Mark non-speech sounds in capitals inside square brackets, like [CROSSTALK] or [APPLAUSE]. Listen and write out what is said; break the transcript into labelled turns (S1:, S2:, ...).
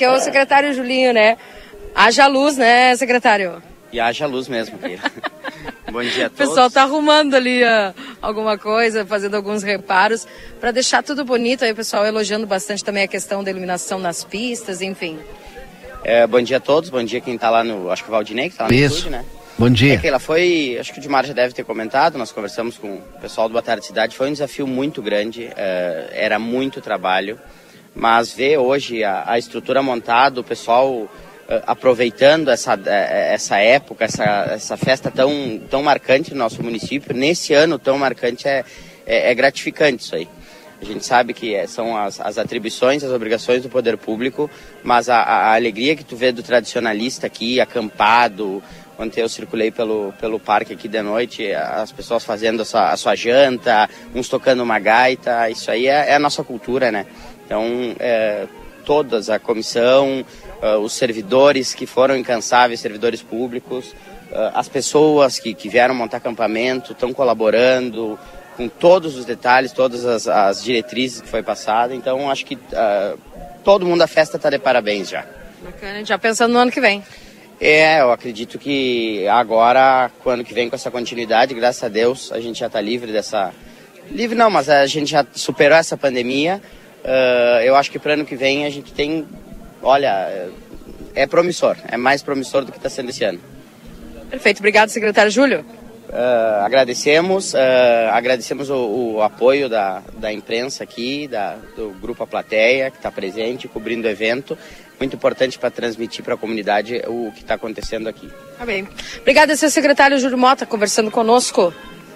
S1: aqui é o secretário Julinho, né? Haja luz, né, secretário?
S2: E haja luz mesmo, filho. [LAUGHS] Bom dia a
S1: todos. O pessoal tá arrumando ali uh, alguma coisa, fazendo alguns reparos, para deixar tudo bonito. Aí o pessoal elogiando bastante também a questão da iluminação nas pistas, enfim.
S2: É, bom dia a todos, bom dia quem está lá no. Acho que o Valdinei, que está lá no
S3: Isso.
S2: estúdio, né?
S3: Bom dia. É
S2: que ela foi, acho que o Dimar já deve ter comentado, nós conversamos com o pessoal do Boa Tarde Cidade, foi um desafio muito grande, é, era muito trabalho, mas ver hoje a, a estrutura montada, o pessoal é, aproveitando essa, é, essa época, essa, essa festa tão, tão marcante no nosso município, nesse ano tão marcante, é, é, é gratificante isso aí. A gente sabe que são as, as, atribuições, as obrigações do poder público, mas a, a, alegria que tu vê do tradicionalista aqui, acampado, ontem eu circulei pelo, pelo parque aqui de noite, as pessoas fazendo a sua, a sua janta, uns tocando uma gaita, isso aí é, é a nossa cultura, né? Então, é, todas, a comissão, uh, os servidores que foram incansáveis, servidores públicos, uh, as pessoas que, que vieram montar acampamento, estão colaborando, com todos os detalhes, todas as, as diretrizes que foi passada. Então, acho que uh, todo mundo da festa está de parabéns já.
S1: Bacana, já pensando no ano que vem.
S2: É, eu acredito que agora, com o ano que vem, com essa continuidade, graças a Deus, a gente já está livre dessa. Livre não, mas a gente já superou essa pandemia. Uh, eu acho que para o ano que vem a gente tem. Olha, é promissor, é mais promissor do que está sendo esse ano.
S1: Perfeito, obrigado, secretário Júlio.
S2: Uh, agradecemos, uh, agradecemos o, o, apoio da, da imprensa aqui, da, do Grupo A Plateia, que está presente, cobrindo o evento. Muito importante para transmitir para a comunidade o que está acontecendo aqui.
S1: Tá bem. Obrigada, seu secretário Júlio Mota, conversando conosco.